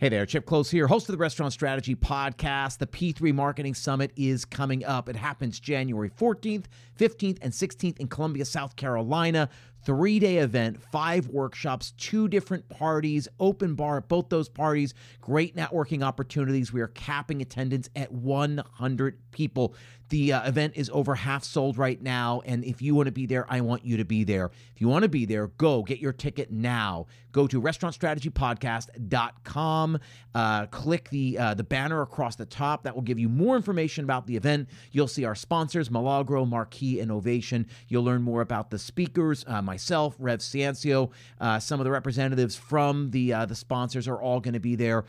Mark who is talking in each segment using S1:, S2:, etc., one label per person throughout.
S1: Hey there, Chip Klose here, host of the Restaurant Strategy Podcast. The P3 Marketing Summit is coming up. It happens January 14th, 15th, and 16th in Columbia, South Carolina three day event, five workshops, two different parties, open bar at both those parties, great networking opportunities. We are capping attendance at 100 people. The uh, event is over half sold right now. And if you want to be there, I want you to be there. If you want to be there, go get your ticket now. Go to restaurantstrategypodcast.com. Uh, click the, uh, the banner across the top. That will give you more information about the event. You'll see our sponsors, Milagro, Marquee, Innovation. You'll learn more about the speakers. Um, myself, Rev Ciancio, uh, some of the representatives from the uh, the sponsors are all going to be there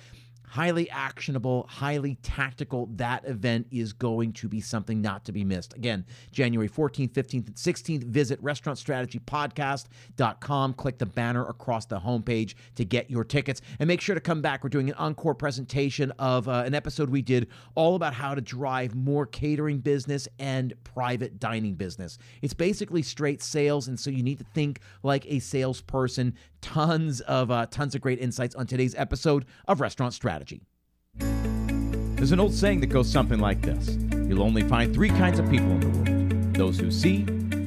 S1: highly actionable, highly tactical. That event is going to be something not to be missed. Again, January 14th, 15th, and 16th. Visit restaurantstrategypodcast.com. Click the banner across the homepage to get your tickets. And make sure to come back. We're doing an encore presentation of uh, an episode we did all about how to drive more catering business and private dining business. It's basically straight sales. And so you need to think like a salesperson. Tons of uh, tons of great insights on today's episode of Restaurant Strategy strategy. There's an old saying that goes something like this You'll only find three kinds of people in the world those who see,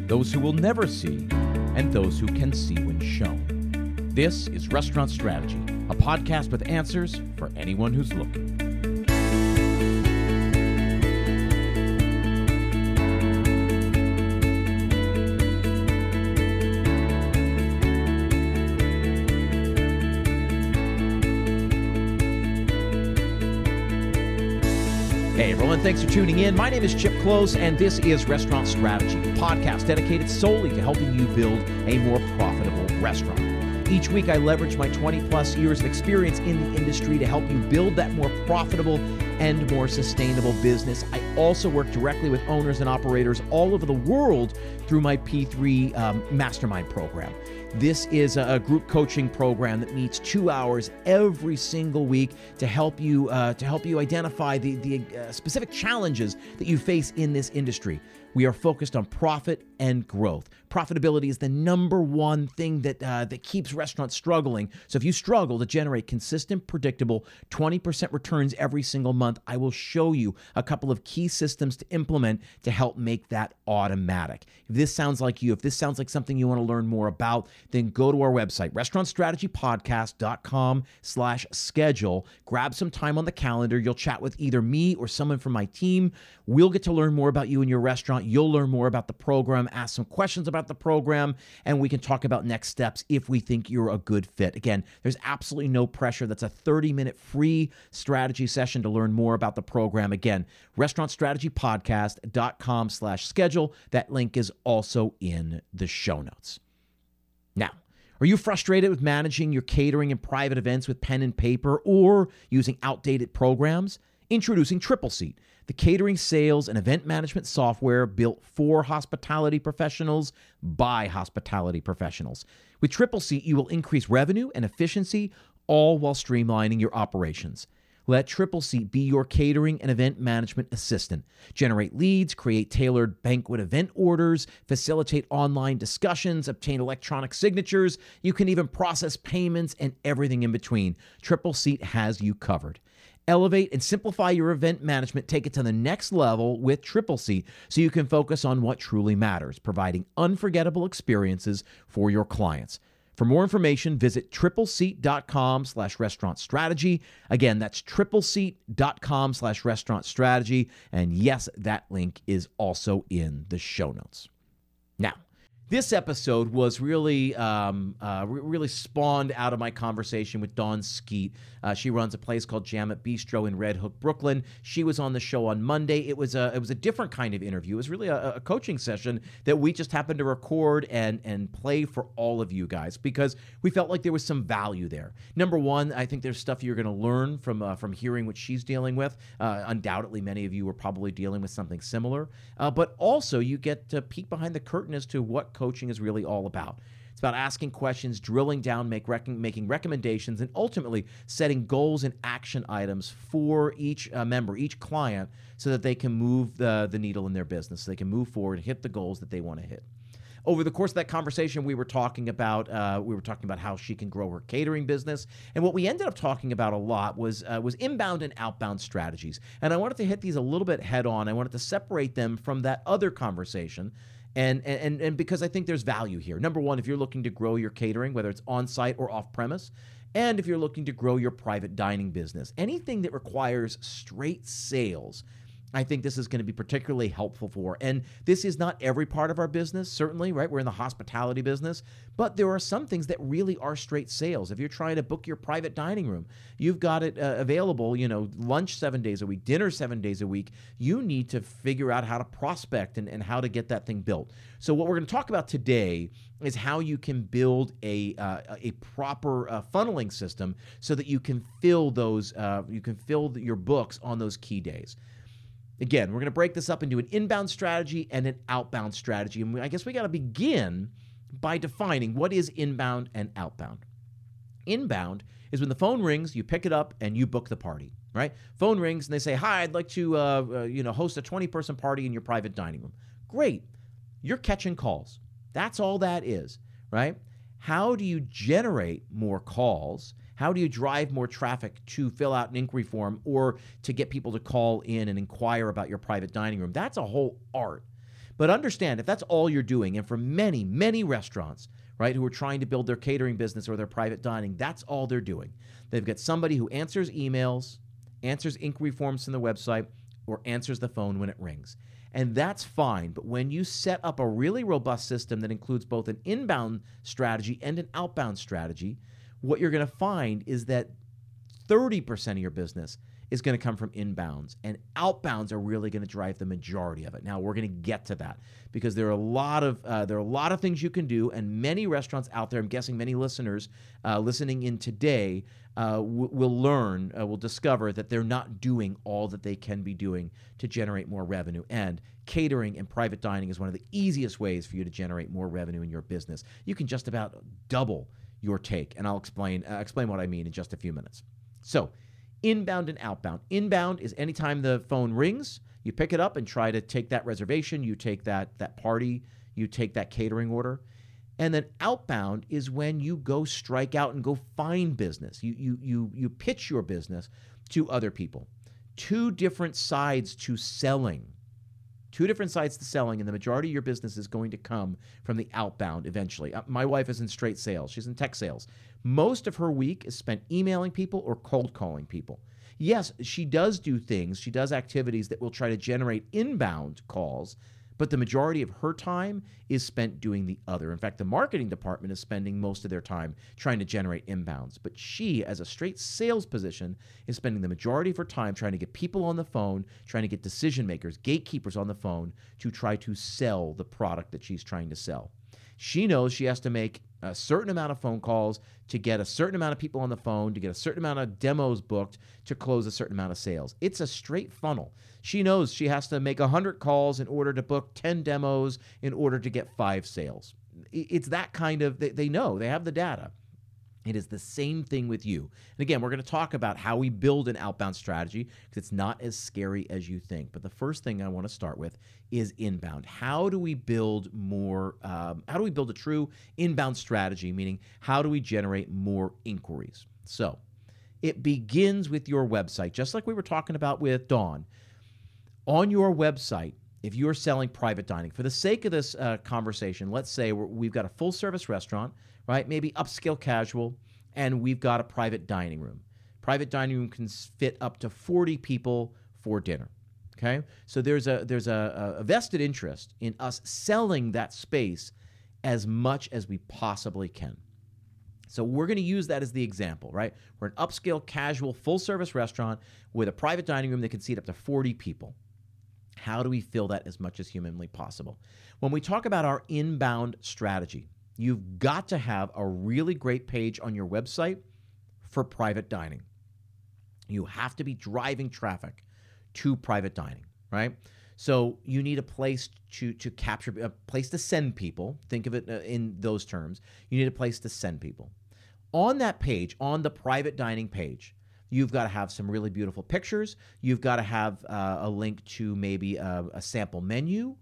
S1: those who will never see, and those who can see when shown. This is Restaurant Strategy, a podcast with answers for anyone who's looking. Hey everyone, thanks for tuning in. My name is Chip Klose, and this is Restaurant Strategy, a podcast dedicated solely to helping you build a more profitable restaurant. Each week, I leverage my 20 plus years of experience in the industry to help you build that more profitable and more sustainable business. I also work directly with owners and operators all over the world through my P3 um, Mastermind program. This is a, group coaching program that meets two hours every single week to help you uh, to help you identify the the uh, specific challenges that you face in this industry. We are focused on profit and growth. Profitability is the number one thing that uh, that keeps restaurants struggling. So if you struggle to generate consistent, predictable 20% returns every single month, I will show you a couple of key systems to implement to help make that automatic. If this sounds like you, if this sounds like something you want to learn more about, then go to our website, restaurantstrategypodcast.com slash schedule. Grab some time on the calendar. You'll chat with either me or someone from my team. We'll get to learn more about you and your restaurant. You'll learn more about the program, ask some questions about the program, and we can talk about next steps if we think you're a good fit. Again, there's absolutely no pressure. That's a 30 minute free strategy session to learn more about the program. Again, restaurantstrategypodcast.com slash schedule. That link is also in the show notes. Now, are you frustrated with managing your catering and private events with pen and paper or using outdated programs? Introducing Tripleseat, the catering, sales, and event management software built for hospitality professionals by hospitality professionals. With Tripleseat, you will increase revenue and efficiency, all while streamlining your operations. Let Tripleseat be your catering and event management assistant. Generate leads, create tailored banquet event orders, facilitate online discussions, obtain electronic signatures. You can even process payments and everything in between. Tripleseat has you covered. Elevate and simplify your event management. Take it to the next level with Tripleseat so you can focus on what truly matters, providing unforgettable experiences for your clients. For more information, visit tripleseat.com slash restaurant strategy. Again, that's tripleseat.com slash restaurant strategy. And yes, that link is also in the show notes. Now, this episode was really, um, uh, really spawned out of my conversation with Dawn Skeet. Uh, she runs a place called Jammet Bistro in Red Hook, Brooklyn. She was on the show on Monday. It was a, it was a different kind of interview. It was really a, a coaching session that we just happened to record and and play for all of you guys because we felt like there was some value there. Number one, I think there's stuff you're going to learn from uh, from hearing what she's dealing with. Uh, undoubtedly, many of you are probably dealing with something similar, uh, but also you get to peek behind the curtain as to what coaching is really all about. It's about asking questions, drilling down, make rec- making recommendations, and ultimately setting goals and action items for each uh, member, each client, so that they can move the, the needle in their business, so they can move forward, and hit the goals that they want to hit. over the course of that conversation, we were talking about uh, we were talking about how she can grow her catering business, and what we ended up talking about a lot was uh, was inbound and outbound strategies. And I wanted to hit these a little bit head on. I wanted to separate them from that other conversation. And, and, and because I think there's value here. Number one, if you're looking to grow your catering, whether it's on site or off premise, and if you're looking to grow your private dining business, anything that requires straight sales I think this is going to be particularly helpful for. And this is not every part of our business, certainly, right? We're in the hospitality business, but there are some things that really are straight sales. If you're trying to book your private dining room, you've got it uh, available, you know, lunch seven days a week, dinner seven days a week. You need to figure out how to prospect and, and how to get that thing built. So, what we're going to talk about today is how you can build a uh, a proper uh, funneling system so that you can fill those uh, you can fill your books on those key days. Again, we're going to break this up into an inbound strategy and an outbound strategy. And I guess we got to begin by defining what is inbound and outbound. Inbound is when the phone rings, you pick it up, and you book the party. Right? Phone rings, and they say, "Hi, I'd like to, uh, uh, you know, host a 20-person party in your private dining room." Great, you're catching calls. That's all that is, right? How do you generate more calls how do you drive more traffic to fill out an inquiry form or to get people to call in and inquire about your private dining room? That's a whole art. But understand if that's all you're doing, and for many, many restaurants, right, who are trying to build their catering business or their private dining, that's all they're doing. They've got somebody who answers emails, answers inquiry forms from the website, or answers the phone when it rings. And that's fine. But when you set up a really robust system that includes both an inbound strategy and an outbound strategy, what you're going to find is that 30% of your business is going to come from inbounds and outbounds are really going to drive the majority of it. Now we're going to get to that because there are a lot of uh, there are a lot of things you can do and many restaurants out there i'm guessing many listeners uh, listening in today uh, w- will learn uh, will discover that they're not doing all that they can be doing to generate more revenue. And catering and private dining is one of the easiest ways for you to generate more revenue in your business. You can just about double your take, and I'll explain uh, explain what I mean in just a few minutes. So, inbound and outbound. Inbound is anytime the phone rings, you pick it up and try to take that reservation, you take that that party, you take that catering order. And then outbound is when you go strike out and go find business. You you you you pitch your business to other people. Two different sides to selling two different sides to selling, and the majority of your business is going to come from the outbound eventually. Uh, my wife is in straight sales, she's in tech sales. Most of her week is spent emailing people or cold calling people. Yes, she does do things, she does activities that will try to generate inbound calls, but the majority of her time is spent doing the other. In fact, the marketing department is spending most of their time trying to generate inbounds. But she, as a straight sales position, is spending the majority of her time trying to get people on the phone, trying to get decision makers, gatekeepers on the phone to try to sell the product that she's trying to sell. She knows she has to make a certain amount of phone calls to get a certain amount of people on the phone, to get a certain amount of demos booked, to close a certain amount of sales. It's a straight funnel. She knows she has to make 100 calls in order to book 10 demos in order to get five sales. It's that kind of, they know, they have the data. It is the same thing with you. And again, we're going to talk about how we build an outbound strategy because it's not as scary as you think. But the first thing I want to start with is inbound. How do we build more? Um, how do we build a true inbound strategy? Meaning, how do we generate more inquiries? So, it begins with your website, just like we were talking about with Dawn. On your website, if you're selling private dining, for the sake of this uh, conversation, let's say we've got a full service restaurant right? Maybe upscale casual, and we've got a private dining room. Private dining room can fit up to 40 people for dinner. Okay, so there's a there's a, a vested interest in us selling that space as much as we possibly can. So we're going to use that as the example, right? We're an upscale, casual, full service restaurant with a private dining room that can seat up to 40 people. How do we fill that as much as humanly possible? When we talk about our inbound strategy, You've got to have a really great page on your website for private dining. You have to be driving traffic to private dining, right? So you need a place to to capture a place to send people. Think of it uh, in those terms. You need a place to send people. On that page, on the private dining page, you've got to have some really beautiful pictures. You've got to have uh, a link to maybe a, a sample menu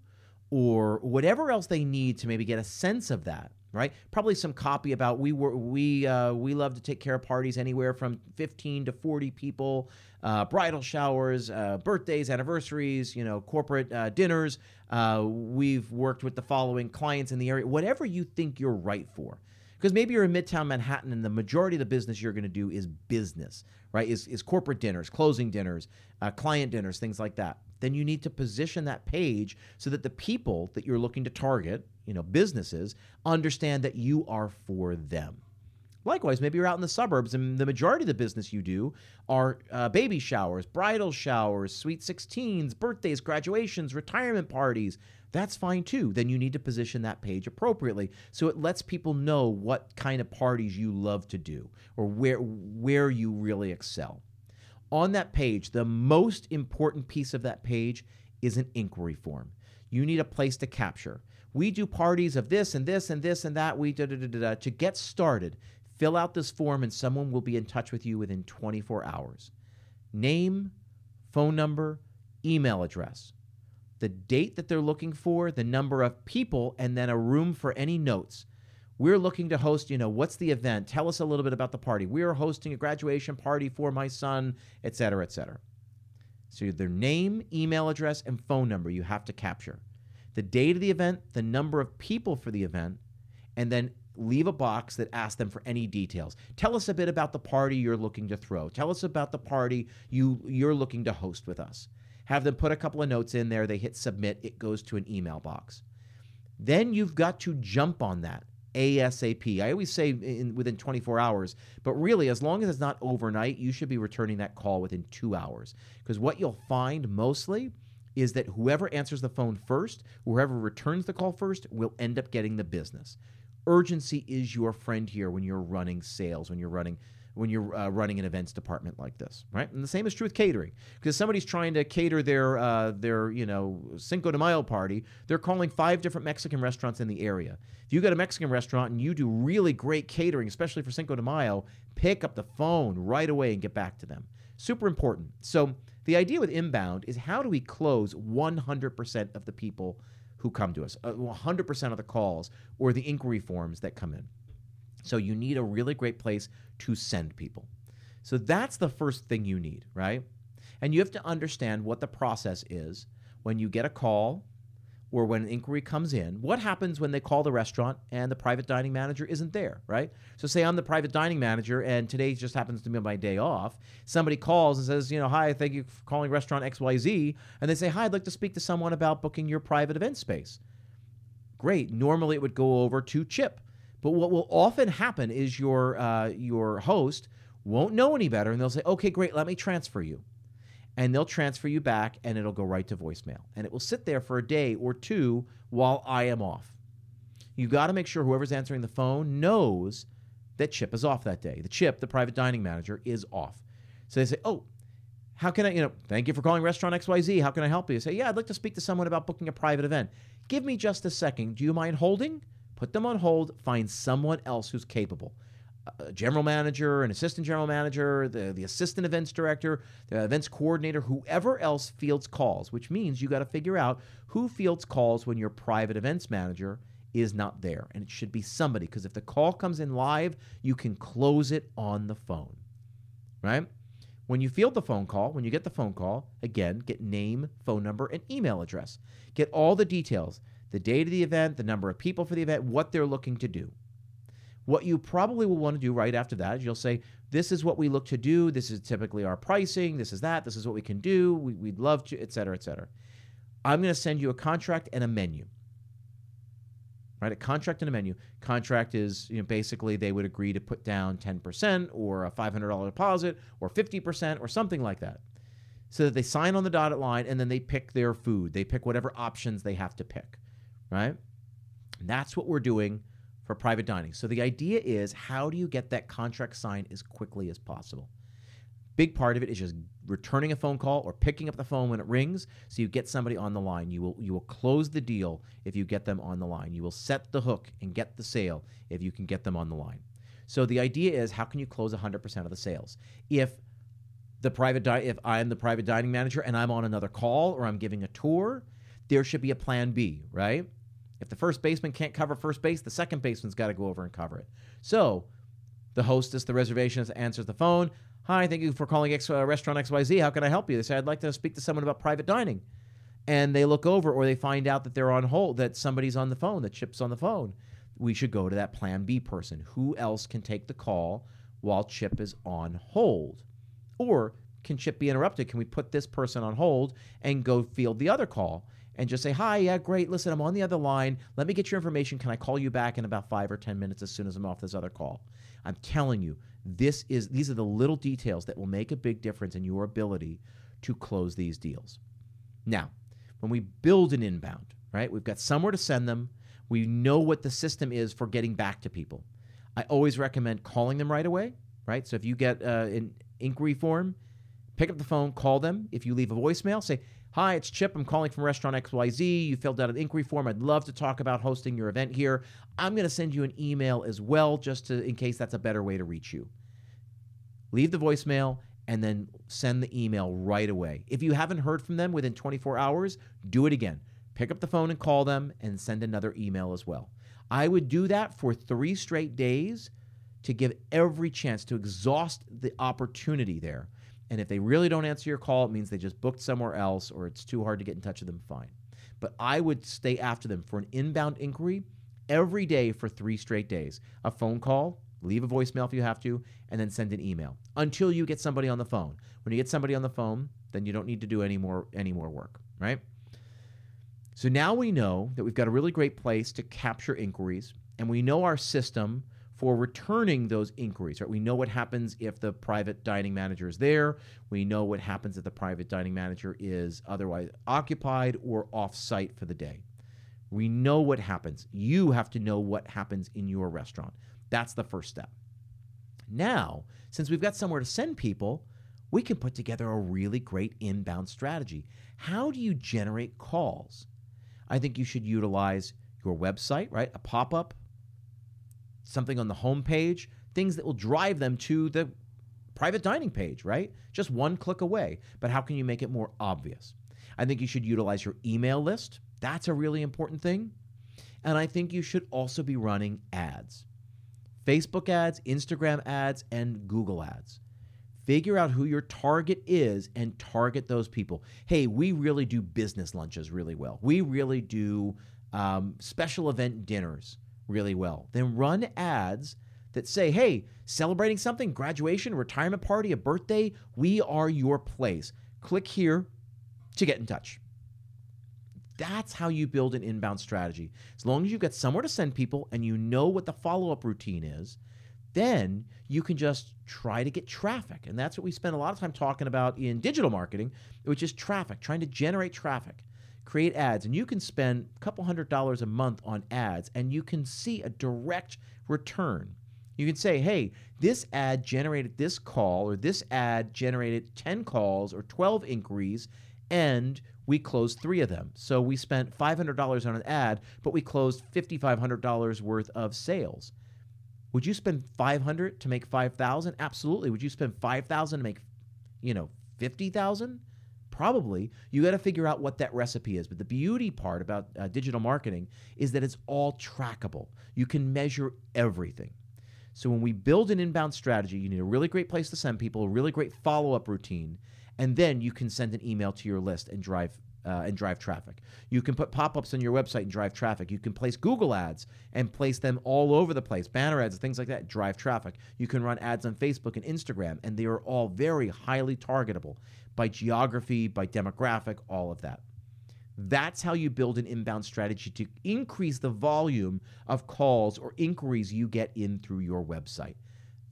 S1: or whatever else they need to maybe get a sense of that right? Probably some copy about we were we uh, we love to take care of parties anywhere from 15 to 40 people uh, bridal showers uh, birthdays anniversaries you know corporate uh, dinners. Uh, we've worked with the following clients in the area whatever you think you're right for. Because maybe you're in midtown manhattan and the majority of the business you're going to do is business right? Is, is corporate dinners closing dinners uh, client dinners things like that then you need to position that page so that the people that you're looking to target, you know, businesses, understand that you are for them. Likewise, maybe you're out in the suburbs and the majority of the business you do are uh, baby showers, bridal showers, sweet 16s, birthdays, graduations, retirement parties. That's fine too. Then you need to position that page appropriately so it lets people know what kind of parties you love to do or where where you really excel on that page, the most important piece of that page is an inquiry form. You need a place to capture. We do parties of this and this and this and that. We da da da da. To get started, fill out this form and someone will be in touch with you within 24 hours. Name, phone number, email address, the date that they're looking for, the number of people, and then a room for any notes we're looking to host, you know, what's the event? Tell us a little bit about the party. We are hosting a graduation party for my son, et cetera, et cetera. So their name, email address, and phone number you have to capture. The date of the event, the number of people for the event, and then leave a box that asks them for any details. Tell us a bit about the party you're looking to throw. Tell us about the party you you're looking to host with us. Have them put a couple of notes in there, they hit submit, it goes to an email box. Then you've got to jump on that. ASAP. I always say in, within 24 hours, but really, as long as it's not overnight, you should be returning that call within two hours. Because what you'll find mostly is that whoever answers the phone first, whoever returns the call first, will end up getting the business. Urgency is your friend here when you're running sales, when you're running when you're uh, running an events department like this, right? And the same is true with catering, because somebody's trying to cater their uh, their you know Cinco de Mayo party. They're calling five different Mexican restaurants in the area. If you got a Mexican restaurant and you do really great catering, especially for Cinco de Mayo, pick up the phone right away and get back to them. Super important. So the idea with inbound is how do we close 100% of the people who come to us, uh, 100% of the calls or the inquiry forms that come in. So you need a really great place to send people. So that's the first thing you need, right? And you have to understand what the process is when you get a call or when an inquiry comes in. What happens when they call the restaurant and the private dining manager isn't there, right? So, say I'm the private dining manager and today just happens to be my day off. Somebody calls and says, you know, hi, thank you for calling restaurant XYZ. And they say, hi, I'd like to speak to someone about booking your private event space. Great. Normally it would go over to Chip but what will often happen is your uh, your host won't know any better, and they'll say, "Okay, great, let me transfer you," and they'll transfer you back, and it'll go right to voicemail, and it will sit there for a day or two while I am off. You got to make sure whoever's answering the phone knows that Chip is off that day. The Chip, the private dining manager, is off. So they say, "Oh, how can I, you know, thank you for calling Restaurant XYZ. How can I help you? say, yeah, I'd like to speak to someone about booking a private event. Give me just a second. Do you mind holding? put them on hold, find someone else who's capable. A general manager, an assistant general manager, the, the assistant events director, the events coordinator, whoever else fields calls, which means you got to figure out who fields calls when your private events manager is not there. And it should be somebody, because if the call comes in live, you can close it on the phone, right? When you field the phone call, when you get the phone call, again, get name, phone number, and email address. Get all the details the date of the event, the number of people for the event, what they're looking to do. What you probably will want to do right after that is you'll say, This is what we look to do. This is typically our pricing. This is that. This is what we can do. We, would love to, et cetera, et cetera. I'm going to send you a contract and a menu. Right? A contract and a menu. Contract is you know, basically they would agree to put down 10% or a $500 deposit or 50% or something like that. So that they sign on the dotted line and then they pick their food. They pick whatever options they have to pick right? And that's what we're doing for private dining. So the idea is how do you get that contract signed as quickly as possible? Big part of it is just returning a phone call or picking up the phone when it rings so you get somebody on the line. You will you will close the deal if you get them on the line. You will set the hook and get the sale if you can get them on the line. So the idea is how can you close 100% of the sales? If the private di- if I'm the private dining manager and I'm on another call or I'm giving a tour, there should be a plan B, right? If the first baseman can't cover first base, the second baseman's got to go over and cover it. So the hostess, the reservationist, answers the phone. Hi, thank you for calling X, uh, Restaurant XYZ. How can I help you? They say, I'd like to speak to someone about private dining. And they look over or they find out that they're on hold, that somebody's on the phone, that Chip's on the phone. We should go to that plan B person. Who else can take the call while Chip is on hold? Or can Chip be interrupted? Can we put this person on hold and go field the other call? And just say, Hi, yeah, great. Listen, I'm on the other line. Let me get your information. Can I call you back in about five or 10 minutes as soon as I'm off this other call? I'm telling you, this is these are the little details that will make a big difference in your ability to close these deals. Now, when we build an inbound, right, we've got somewhere to send them. We know what the system is for getting back to people. I always recommend calling them right away, right? So if you get uh, an inquiry form, pick up the phone, call them. If you leave a voicemail, say, Hi, it's Chip. I'm calling from Restaurant XYZ. You filled out an inquiry form. I'd love to talk about hosting your event here. I'm going to send you an email as well, just to, in case that's a better way to reach you. Leave the voicemail and then send the email right away. If you haven't heard from them within 24 hours, do it again. Pick up the phone and call them and send another email as well. I would do that for three straight days to give every chance to exhaust the opportunity there. And if they really don't answer your call, it means they just booked somewhere else or it's too hard to get in touch with them, fine. But I would stay after them for an inbound inquiry every day for three straight days. A phone call, leave a voicemail if you have to, and then send an email until you get somebody on the phone. When you get somebody on the phone, then you don't need to do any more any more work, right? So now we know that we've got a really great place to capture inquiries, and we know our system for returning those inquiries. Right? We know what happens if the private dining manager is there. We know what happens if the private dining manager is otherwise occupied or off site for the day. We know what happens. You have to know what happens in your restaurant. That's the first step. Now, since we've got somewhere to send people, we can put together a really great inbound strategy. How do you generate calls? I think you should utilize your website, right? A pop up, something on the home page, things that will drive them to the private dining page, right? Just one click away. But how can you make it more obvious? I think you should utilize your email list. That's a really important thing. And I think you should also be running ads Facebook ads, Instagram ads, and Google ads. Figure out who your target is and target those people. Hey, we really do business lunches really well. We really do um, special event dinners really well. Then run ads that say, hey, celebrating something, graduation, retirement party, a birthday, we are your place. Click here to get in touch. That's how you build an inbound strategy. As long as you've got somewhere to send people and you know what the follow up routine is, then you can just try to get traffic. And that's what we spend a lot of time talking about in digital marketing, which is traffic, trying to generate traffic create ads, and you can spend a couple hundred dollars a month on ads, and you can see a direct return. You can say, hey, this ad generated this call, or this ad generated 10 calls or 12 inquiries, and we closed three of them. So we spent $500 on an ad, but we closed $5,500 worth of sales. Would you spend 500 to make 5,000? Absolutely. Would you spend 5,000 to make, you know, 50,000? Probably you got to figure out what that recipe is but the beauty part about uh, digital marketing is that it's all trackable you can measure everything so when we build an inbound strategy you need a really great place to send people a really great follow-up routine and then you can send an email to your list and drive uh, and drive traffic. You can put pop ups on your website and drive traffic. You can place Google ads and place them all over the place, banner ads, things like that, drive traffic. You can run ads on Facebook and Instagram, and they are all very highly targetable by geography, by demographic, all of that. That's how you build an inbound strategy to increase the volume of calls or inquiries you get in through your website.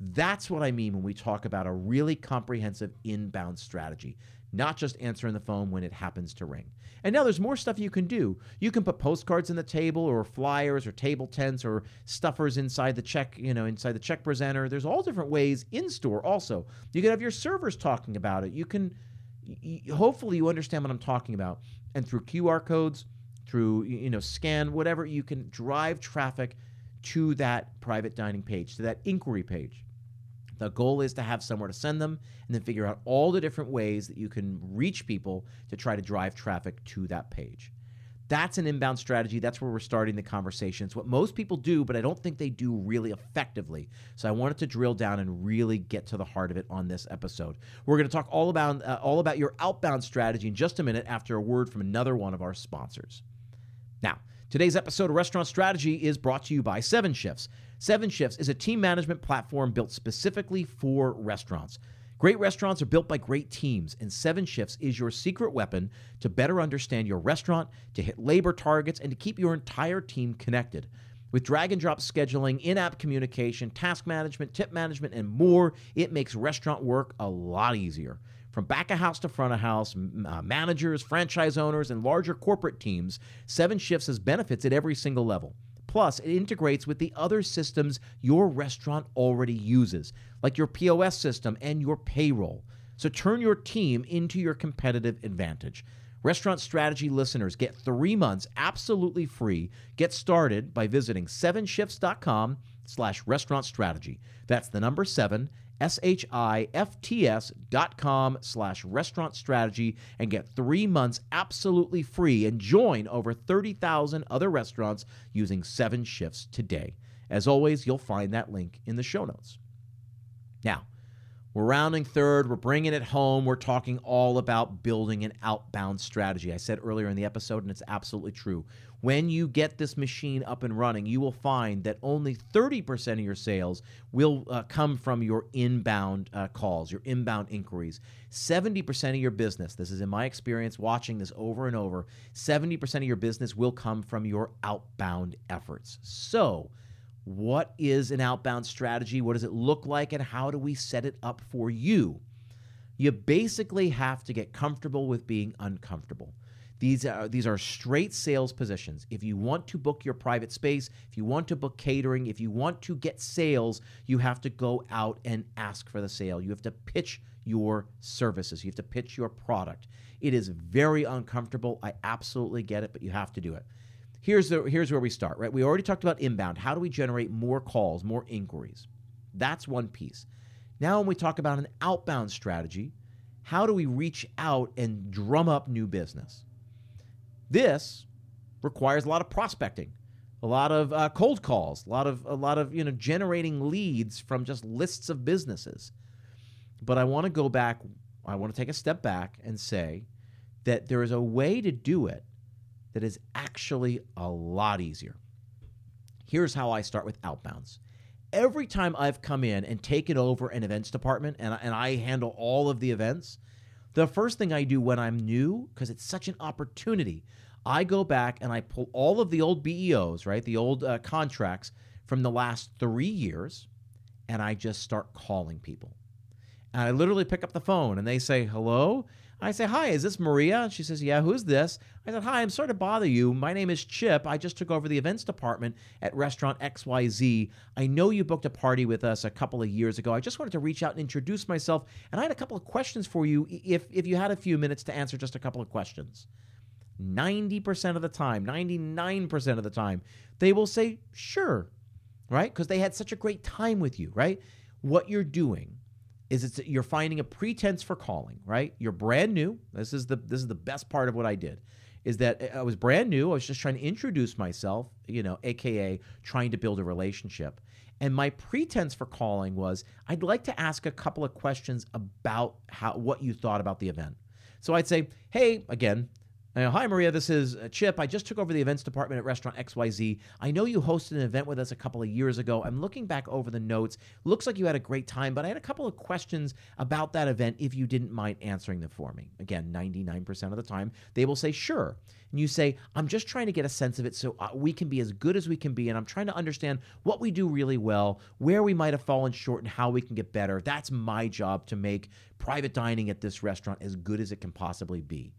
S1: That's what I mean when we talk about a really comprehensive inbound strategy not just answering the phone when it happens to ring. And now there's more stuff you can do. You can put postcards in the table or flyers or table tents or stuffers inside the check, you know, inside the check presenter. There's all different ways in store also. You can have your servers talking about it. You can hopefully you understand what I'm talking about. And through QR codes, through you know, scan whatever, you can drive traffic to that private dining page, to that inquiry page. The goal is to have somewhere to send them and then figure out all the different ways that you can reach people to try to drive traffic to that page. That's an inbound strategy. That's where we're starting the conversation. It's what most people do, but I don't think they do really effectively. So I wanted to drill down and really get to the heart of it on this episode. We're going to talk all about uh, all about your outbound strategy in just a minute after a word from another one of our sponsors. Now, today's episode of Restaurant Strategy is brought to you by Seven Shifts. Seven Shifts is a team management platform built specifically for restaurants. Great restaurants are built by great teams, and Seven Shifts is your secret weapon to better understand your restaurant, to hit labor targets, and to keep your entire team connected. With drag and drop scheduling, in app communication, task management, tip management, and more, it makes restaurant work a lot easier. From back of house to front of house, uh, managers, franchise owners, and larger corporate teams, Seven Shifts has benefits at every single level. Plus, it integrates with the other systems your restaurant already uses, like your POS system and your payroll. So turn your team into your competitive advantage. Restaurant Strategy listeners get three months absolutely free. Get started by visiting sevenshifts.com slash restaurant strategy. That's the number seven, S-H-I-F-T-S dot com slash restaurant strategy and get three months absolutely free and join over 30,000 other restaurants using seven shifts today. As always, you'll find that link in the show notes. Now, we're rounding third. We're bringing it home. We're talking all about building an outbound strategy. I said earlier in the episode, and it's absolutely true. When you get this machine up and running, you will find that only 30% of your sales will uh, come from your inbound uh, calls, your inbound inquiries. 70% of your business, this is in my experience watching this over and over, 70% of your business will come from your outbound efforts. So, what is an outbound strategy? What does it look like? And how do we set it up for you? You basically have to get comfortable with being uncomfortable. These are, these are straight sales positions. If you want to book your private space, if you want to book catering, if you want to get sales, you have to go out and ask for the sale. You have to pitch your services, you have to pitch your product. It is very uncomfortable. I absolutely get it, but you have to do it here's the here's where we start, right? We already talked about inbound. How do we generate more calls, more inquiries? That's one piece. Now when we talk about an outbound strategy, how do we reach out and drum up new business? This requires a lot of prospecting, a lot of uh, cold calls, a lot of a lot of you know generating leads from just lists of businesses. But I want to go back. I want to take a step back and say that there is a way to do it that is actually a lot easier. Here's how I start with outbounds. Every time I've come in and taken over an events department and, and I handle all of the events, the first thing I do when I'm new, because it's such an opportunity, I go back and I pull all of the old BEOs, right, the old uh, contracts from the last three years, and I just start calling people. And I literally pick up the phone and they say, hello. I say, Hi, is this Maria? And She says, Yeah, who's this? I said, Hi, I'm sorry to bother you. My name is Chip. I just took over the events department at restaurant XYZ. I know you booked a party with us a couple of years ago. I just wanted to reach out and introduce myself. And I had a couple of questions for you if, if you had a few minutes to answer just a couple of questions. 90% of the time, 99% of the time, they will say, Sure, right? Because they had such a great time with you, right? What you're doing is it's you're finding a pretense for calling, right? You're brand new. This is the this is the best part of what I did. Is that I was brand new. I was just trying to introduce myself, you know, aka trying to build a relationship. And my pretense for calling was I'd like to ask a couple of questions about how what you thought about the event. So I'd say, "Hey, again, uh, hi, Maria. This is uh, Chip. I just took over the events department at Restaurant XYZ. I know you hosted an event with us a couple of years ago. I'm looking back over the notes. Looks like you had a great time, but I had a couple of questions about that event if you didn't mind answering them for me. Again, 99% of the time, they will say, sure. And you say, I'm just trying to get a sense of it so uh, we can be as good as we can be. And I'm trying to understand what we do really well, where we might have fallen short, and how we can get better. That's my job to make private dining at this restaurant as good as it can possibly be.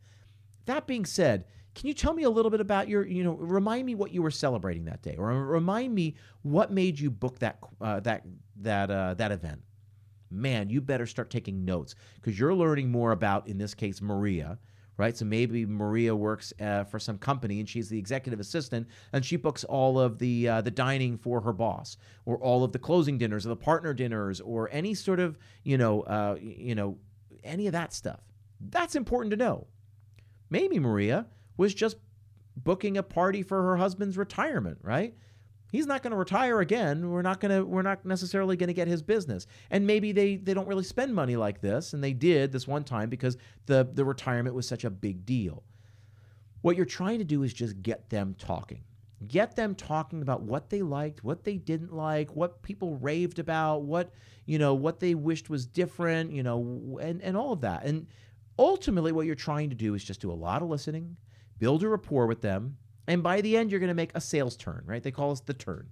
S1: That being said, can you tell me a little bit about your, you know, remind me what you were celebrating that day, or remind me what made you book that uh, that that uh, that event? Man, you better start taking notes because you're learning more about, in this case, Maria, right? So maybe Maria works uh, for some company and she's the executive assistant, and she books all of the uh, the dining for her boss, or all of the closing dinners, or the partner dinners, or any sort of, you know, uh, you know, any of that stuff. That's important to know. Maybe Maria was just booking a party for her husband's retirement, right? He's not going to retire again. We're not going to we're not necessarily going to get his business. And maybe they they don't really spend money like this and they did this one time because the the retirement was such a big deal. What you're trying to do is just get them talking. Get them talking about what they liked, what they didn't like, what people raved about, what, you know, what they wished was different, you know, and and all of that. And ultimately what you're trying to do is just do a lot of listening, build a rapport with them, and by the end, you're going to make a sales turn, right? They call us the turn.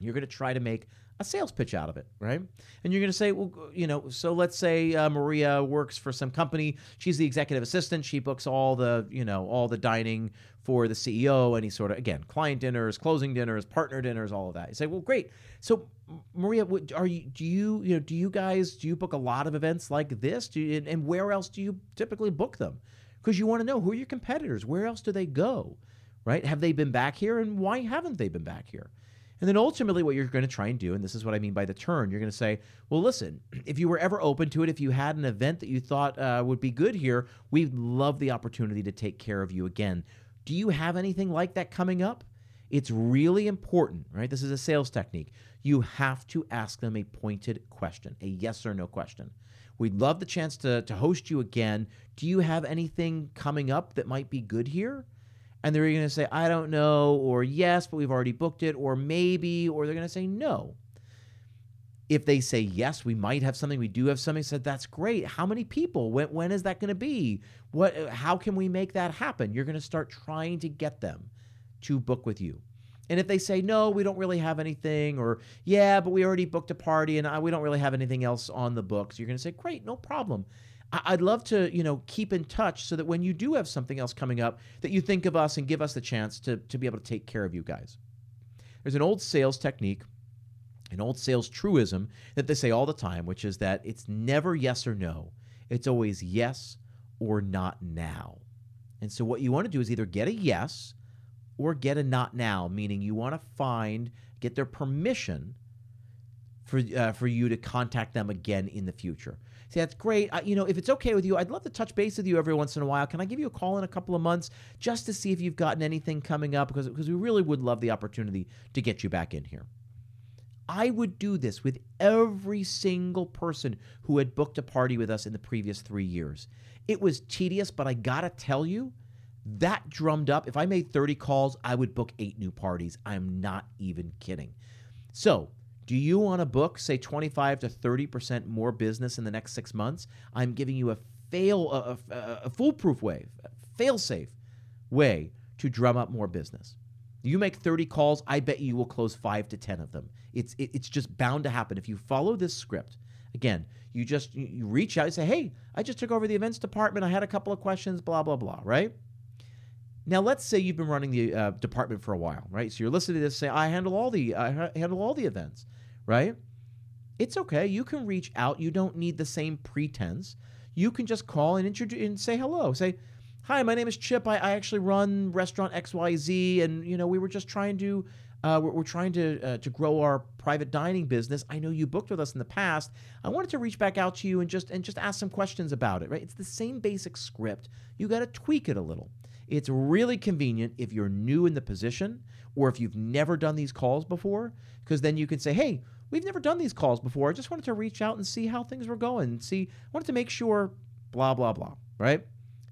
S1: You're going to try to make a sales pitch out of it, right? And you're going to say, well, you know, so let's say uh, Maria works for some company. She's the executive assistant. She books all the, you know, all the dining for the CEO, any sort of, again, client dinners, closing dinners, partner dinners, all of that. You say, well, great. So, Maria, are you, do you, you know, do you guys, do you book a lot of events like this? Do you, and where else do you typically book them? Because you want to know who are your competitors? Where else do they go? right? Have they been back here and why haven't they been back here? And then ultimately, what you're going to try and do, and this is what I mean by the turn, you're going to say, well, listen, if you were ever open to it, if you had an event that you thought uh, would be good here, we'd love the opportunity to take care of you again. Do you have anything like that coming up? It's really important, right? This is a sales technique. You have to ask them a pointed question, a yes or no question. We'd love the chance to, to host you again. Do you have anything coming up that might be good here? and they're going to say, I don't know, or yes, but we've already booked it, or maybe, or they're going to say no. If they say yes, we might have something, we do have something, said that's great. How many people? When, when is that going to be? What? How can we make that happen? You're going to start trying to get them to book with you. And if they say no, we don't really have anything, or yeah, but we already booked a party and uh, we don't really have anything else on the books, you're going to say, great, no problem. I'd love to, you know, keep in touch so that when you do have something else coming up, that you think of us and give us the chance to, to be able to take care of you guys. There's an old sales technique, an old sales truism that they say all the time, which is that it's never yes or no. It's always yes or not now. And so what you want to do is either get a yes or get a not now, meaning you want to find, get their permission for, uh, for you to contact them again in the future. See, that's great. I, you know, if it's okay with you, I'd love to touch base with you every once in a while. Can I give you a call in a couple of months just to see if you've gotten anything coming up? Because, because we really would love the opportunity to get you back in here. I would do this with every single person who had booked a party with us in the previous three years. It was tedious, but I gotta tell you, that drummed up. If I made 30 calls, I would book eight new parties. I'm not even kidding. So do you want to book, say, 25 to 30% more business in the next six months? I'm giving you a fail, a, a, a foolproof way, fail safe way to drum up more business. You make 30 calls, I bet you will close five to 10 of them. It's, it, it's just bound to happen. If you follow this script, again, you just you, reach out and say, hey, I just took over the events department. I had a couple of questions, blah, blah, blah, right? Now, let's say you've been running the uh, department for a while, right? So you're listening to this, say, I handle all the, I handle all the events, right? It's okay. You can reach out. You don't need the same pretense. You can just call and introduce and say hello. Say, hi, my name is Chip. I, I actually run restaurant XYZ, and you know we were just trying to, uh, we're, we're, trying to uh, to grow our private dining business. I know you booked with us in the past. I wanted to reach back out to you and just and just ask some questions about it. Right? It's the same basic script. You got to tweak it a little. It's really convenient if you're new in the position or if you've never done these calls before, because then you can say, hey, we've never done these calls before. I just wanted to reach out and see how things were going. See, I wanted to make sure, blah, blah, blah, right?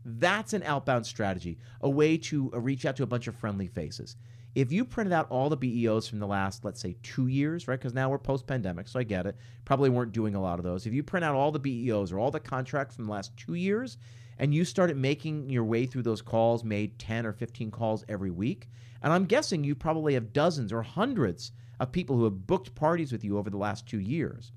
S1: That's an outbound strategy, a way to uh, reach out to a bunch of friendly faces. If you printed out all the BEOs from the last, let's say, two years, right? Because now we're post pandemic, so I get it. Probably weren't doing a lot of those. If you print out all the BEOs or all the contracts from the last two years and you started making your way through those calls, made 10 or 15 calls every week, and I'm guessing you probably have dozens or hundreds of people who have booked parties with you over the last two years.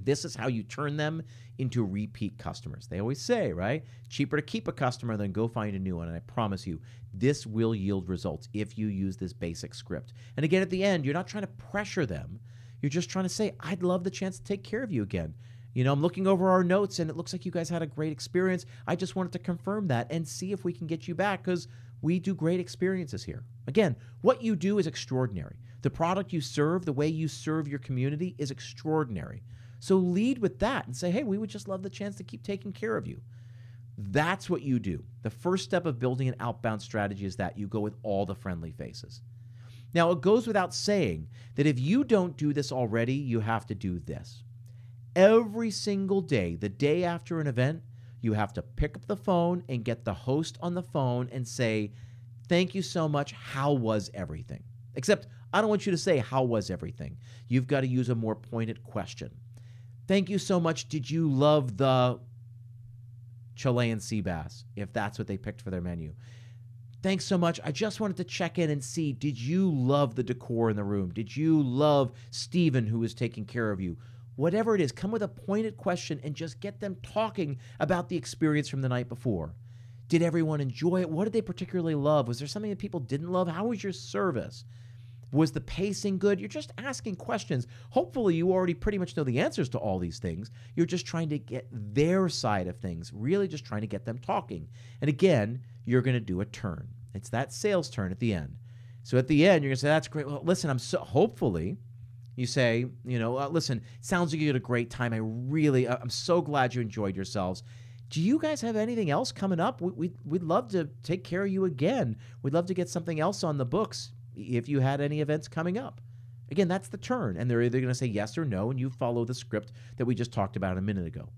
S1: This is how you turn them into repeat customers. They always say, right? Cheaper to keep a customer than go find a new one. And I promise you, this will yield results if you use this basic script. And again, at the end, you're not trying to pressure them. You're just trying to say, I'd love the chance to take care of you again. You know, I'm looking over our notes and it looks like you guys had a great experience. I just wanted to confirm that and see if we can get you back because we do great experiences here. Again, what you do is extraordinary. The product you serve, the way you serve your community is extraordinary. So lead with that and say, hey, we would just love the chance to keep taking care of you. That's what you do. The first step of building an outbound strategy is that you go with all the friendly faces. Now, it goes without saying that if you don't do this already, you have to do this. Every single day, the day after an event, you have to pick up the phone and get the host on the phone and say, Thank you so much. How was everything? Except, I don't want you to say, How was everything? You've got to use a more pointed question. Thank you so much. Did you love the Chilean sea bass, if that's what they picked for their menu? Thanks so much. I just wanted to check in and see did you love the decor in the room? Did you love Steven who was taking care of you? Whatever it is, come with a pointed question and just get them talking about the experience from the night before. Did everyone enjoy it? What did they particularly love? Was there something that people didn't love? How was your service? Was the pacing good? You're just asking questions. Hopefully, you already pretty much know the answers to all these things. You're just trying to get their side of things, really just trying to get them talking. And again, you're going to do a turn. It's that sales turn at the end. So at the end, you're going to say, That's great. Well, listen, I'm so, hopefully, you say, you know, uh, listen, sounds like you had a great time. I really, uh, I'm so glad you enjoyed yourselves. Do you guys have anything else coming up? We, we, we'd love to take care of you again. We'd love to get something else on the books if you had any events coming up. Again, that's the turn. And they're either going to say yes or no, and you follow the script that we just talked about a minute ago.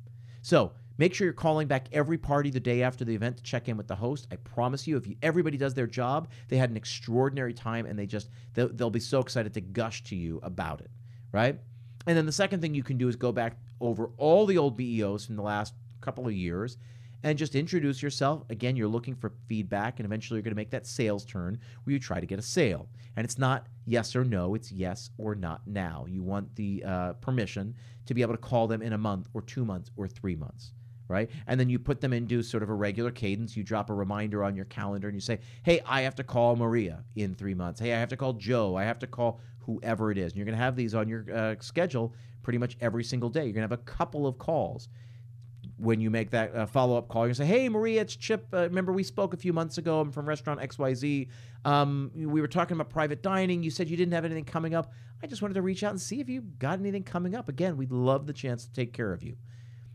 S1: So make sure you're calling back every party the day after the event to check in with the host. I promise you, if you, everybody does their job, they had an extraordinary time, and they just they'll, they'll be so excited to gush to you about it, right? And then the second thing you can do is go back over all the old BEOs from the last couple of years and just introduce yourself. Again, you're looking for feedback, and eventually you're going to make that sales turn where you try to get a sale. And it's not yes or no, it's yes or not now. You want the uh, permission to be able to call them in a month or two months or three months. Right. And then you put them into sort of a regular cadence. You drop a reminder on your calendar and you say, Hey, I have to call Maria in three months. Hey, I have to call Joe. I have to call whoever it is. And you're going to have these on your uh, schedule pretty much every single day. You're going to have a couple of calls when you make that uh, follow up call, you say, "Hey, Maria, it's Chip. Uh, remember we spoke a few months ago. I'm from Restaurant XYZ. Um, we were talking about private dining. You said you didn't have anything coming up. I just wanted to reach out and see if you got anything coming up. Again, we'd love the chance to take care of you.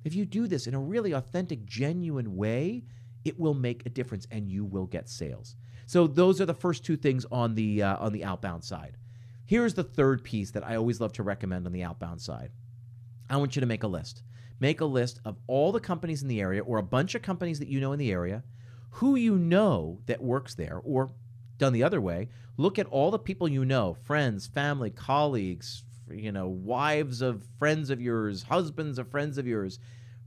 S1: If you do this in a really authentic, genuine way, it will make a difference, and you will get sales. So those are the first two things on the uh, on the outbound side. Here's the third piece that I always love to recommend on the outbound side. I want you to make a list make a list of all the companies in the area or a bunch of companies that you know in the area, who you know that works there, or done the other way, look at all the people you know friends, family, colleagues, you know, wives of friends of yours, husbands of friends of yours.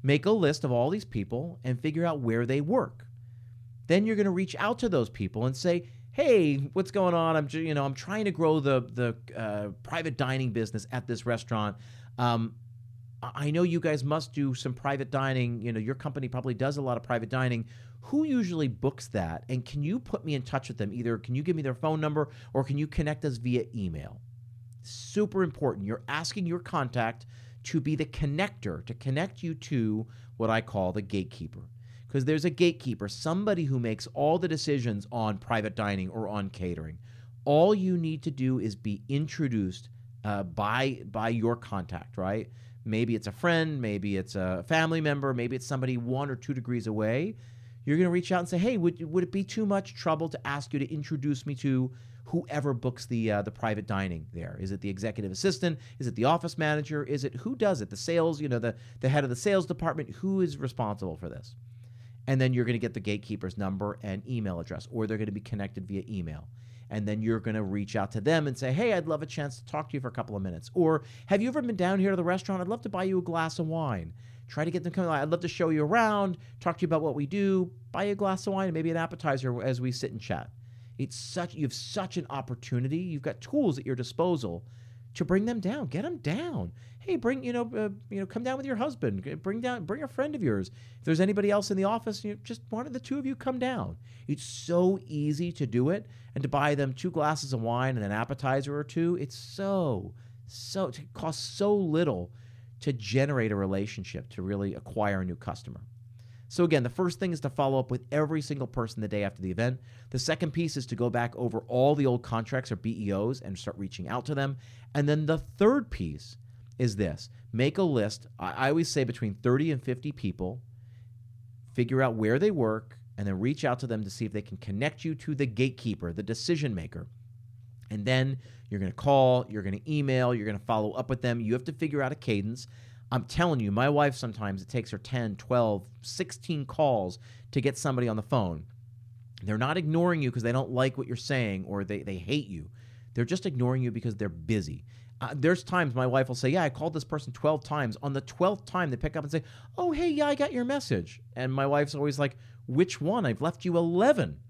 S1: Make a list of all these people and figure out where they work. Then you're going to reach out to those people and say, "Hey, what's going on? I'm you know I'm trying to grow the the uh, private dining business at this restaurant. Um, I know you guys must do some private dining. You know, your company probably does a lot of private dining. Who usually books that? And can you put me in touch with them? Either can you give me their phone number or can you connect us via email? Super important. You're asking your contact to be the connector, to connect you to what I call the gatekeeper. Because there's a gatekeeper, somebody who makes all the decisions on private dining or on catering. All you need to do is be introduced uh, by by your contact, right? Maybe it's a friend, maybe it's a family member, maybe it's somebody one or two degrees away. You're going to reach out and say, "Hey, would would it be too much trouble to ask you to introduce me to whoever books the uh, the private dining there? Is it the executive assistant? Is it the office manager? Is it who does it? The sales, you know, the the head of the sales department. Who is responsible for this?" And then you're going to get the gatekeeper's number and email address, or they're going to be connected via email and then you're going to reach out to them and say, "Hey, I'd love a chance to talk to you for a couple of minutes." Or, "Have you ever been down here to the restaurant? I'd love to buy you a glass of wine." Try to get them coming. I'd love to show you around, talk to you about what we do, buy you a glass of wine, and maybe an appetizer as we sit and chat. It's such you have such an opportunity. You've got tools at your disposal to bring them down. Get them down. Hey, bring you know uh, you know come down with your husband. Bring down bring a friend of yours. If there's anybody else in the office, you know, just one of the two of you come down. It's so easy to do it and to buy them two glasses of wine and an appetizer or two. It's so so it costs so little to generate a relationship to really acquire a new customer. So, again, the first thing is to follow up with every single person the day after the event. The second piece is to go back over all the old contracts or BEOs and start reaching out to them. And then the third piece is this make a list. I always say between 30 and 50 people. figure out where they work, and then reach out to them to see if they can connect you to the gatekeeper, the decision maker. And then you're going to call, you're going to email, you're going to follow up with them. You have to figure out a cadence. I'm telling you, my wife sometimes it takes her 10, 12, 16 calls to get somebody on the phone. They're not ignoring you because they don't like what you're saying or they, they hate you. They're just ignoring you because they're busy. Uh, there's times my wife will say, Yeah, I called this person 12 times. On the 12th time, they pick up and say, Oh, hey, yeah, I got your message. And my wife's always like, Which one? I've left you 11.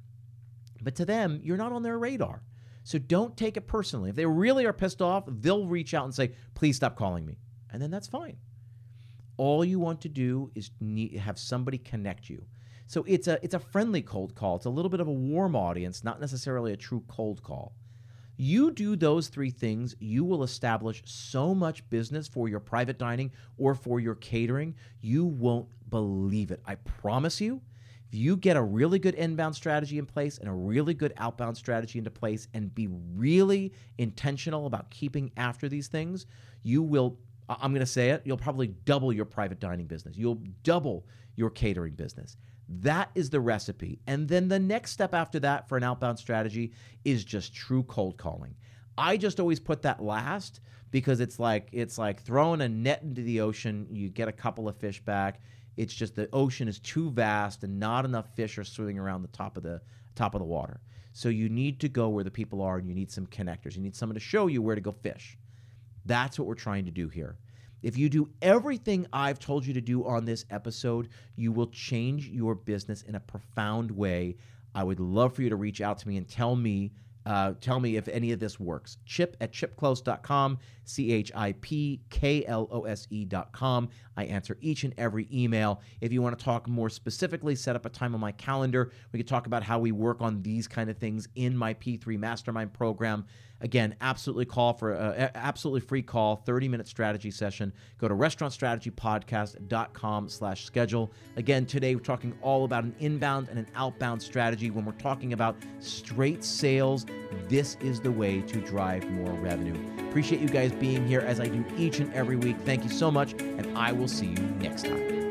S1: But to them, you're not on their radar. So don't take it personally. If they really are pissed off, they'll reach out and say, Please stop calling me. And then that's fine. All you want to do is need, have somebody connect you. So it's a it's a friendly cold call. It's a little bit of a warm audience, not necessarily a true cold call. You do those three things, you will establish so much business for your private dining or for your catering. You won't believe it. I promise you. If you get a really good inbound strategy in place and a really good outbound strategy into place and be really intentional about keeping after these things, you will I'm going to say it, you'll probably double your private dining business. You'll double your catering business. That is the recipe. And then the next step after that for an outbound strategy is just true cold calling. I just always put that last because it's like it's like throwing a net into the ocean, you get a couple of fish back. It's just the ocean is too vast and not enough fish are swimming around the top of the top of the water. So you need to go where the people are and you need some connectors. You need someone to show you where to go fish. That's what we're trying to do here. If you do everything I've told you to do on this episode, you will change your business in a profound way. I would love for you to reach out to me and tell me uh, tell me if any of this works. Chip at chipklose.com, C H I P K L O S E.com. I answer each and every email. If you want to talk more specifically, set up a time on my calendar. We could talk about how we work on these kind of things in my P3 Mastermind program. Again, absolutely call for uh, a absolutely free call, 30 minute strategy session. Go to restaurantstrategypodcast.com slash schedule. Again, today we're talking all about an inbound and an outbound strategy. When we're talking about straight sales, this is the way to drive more revenue. Appreciate you guys being here as I do each and every week. Thank you so much, and I will see you next time.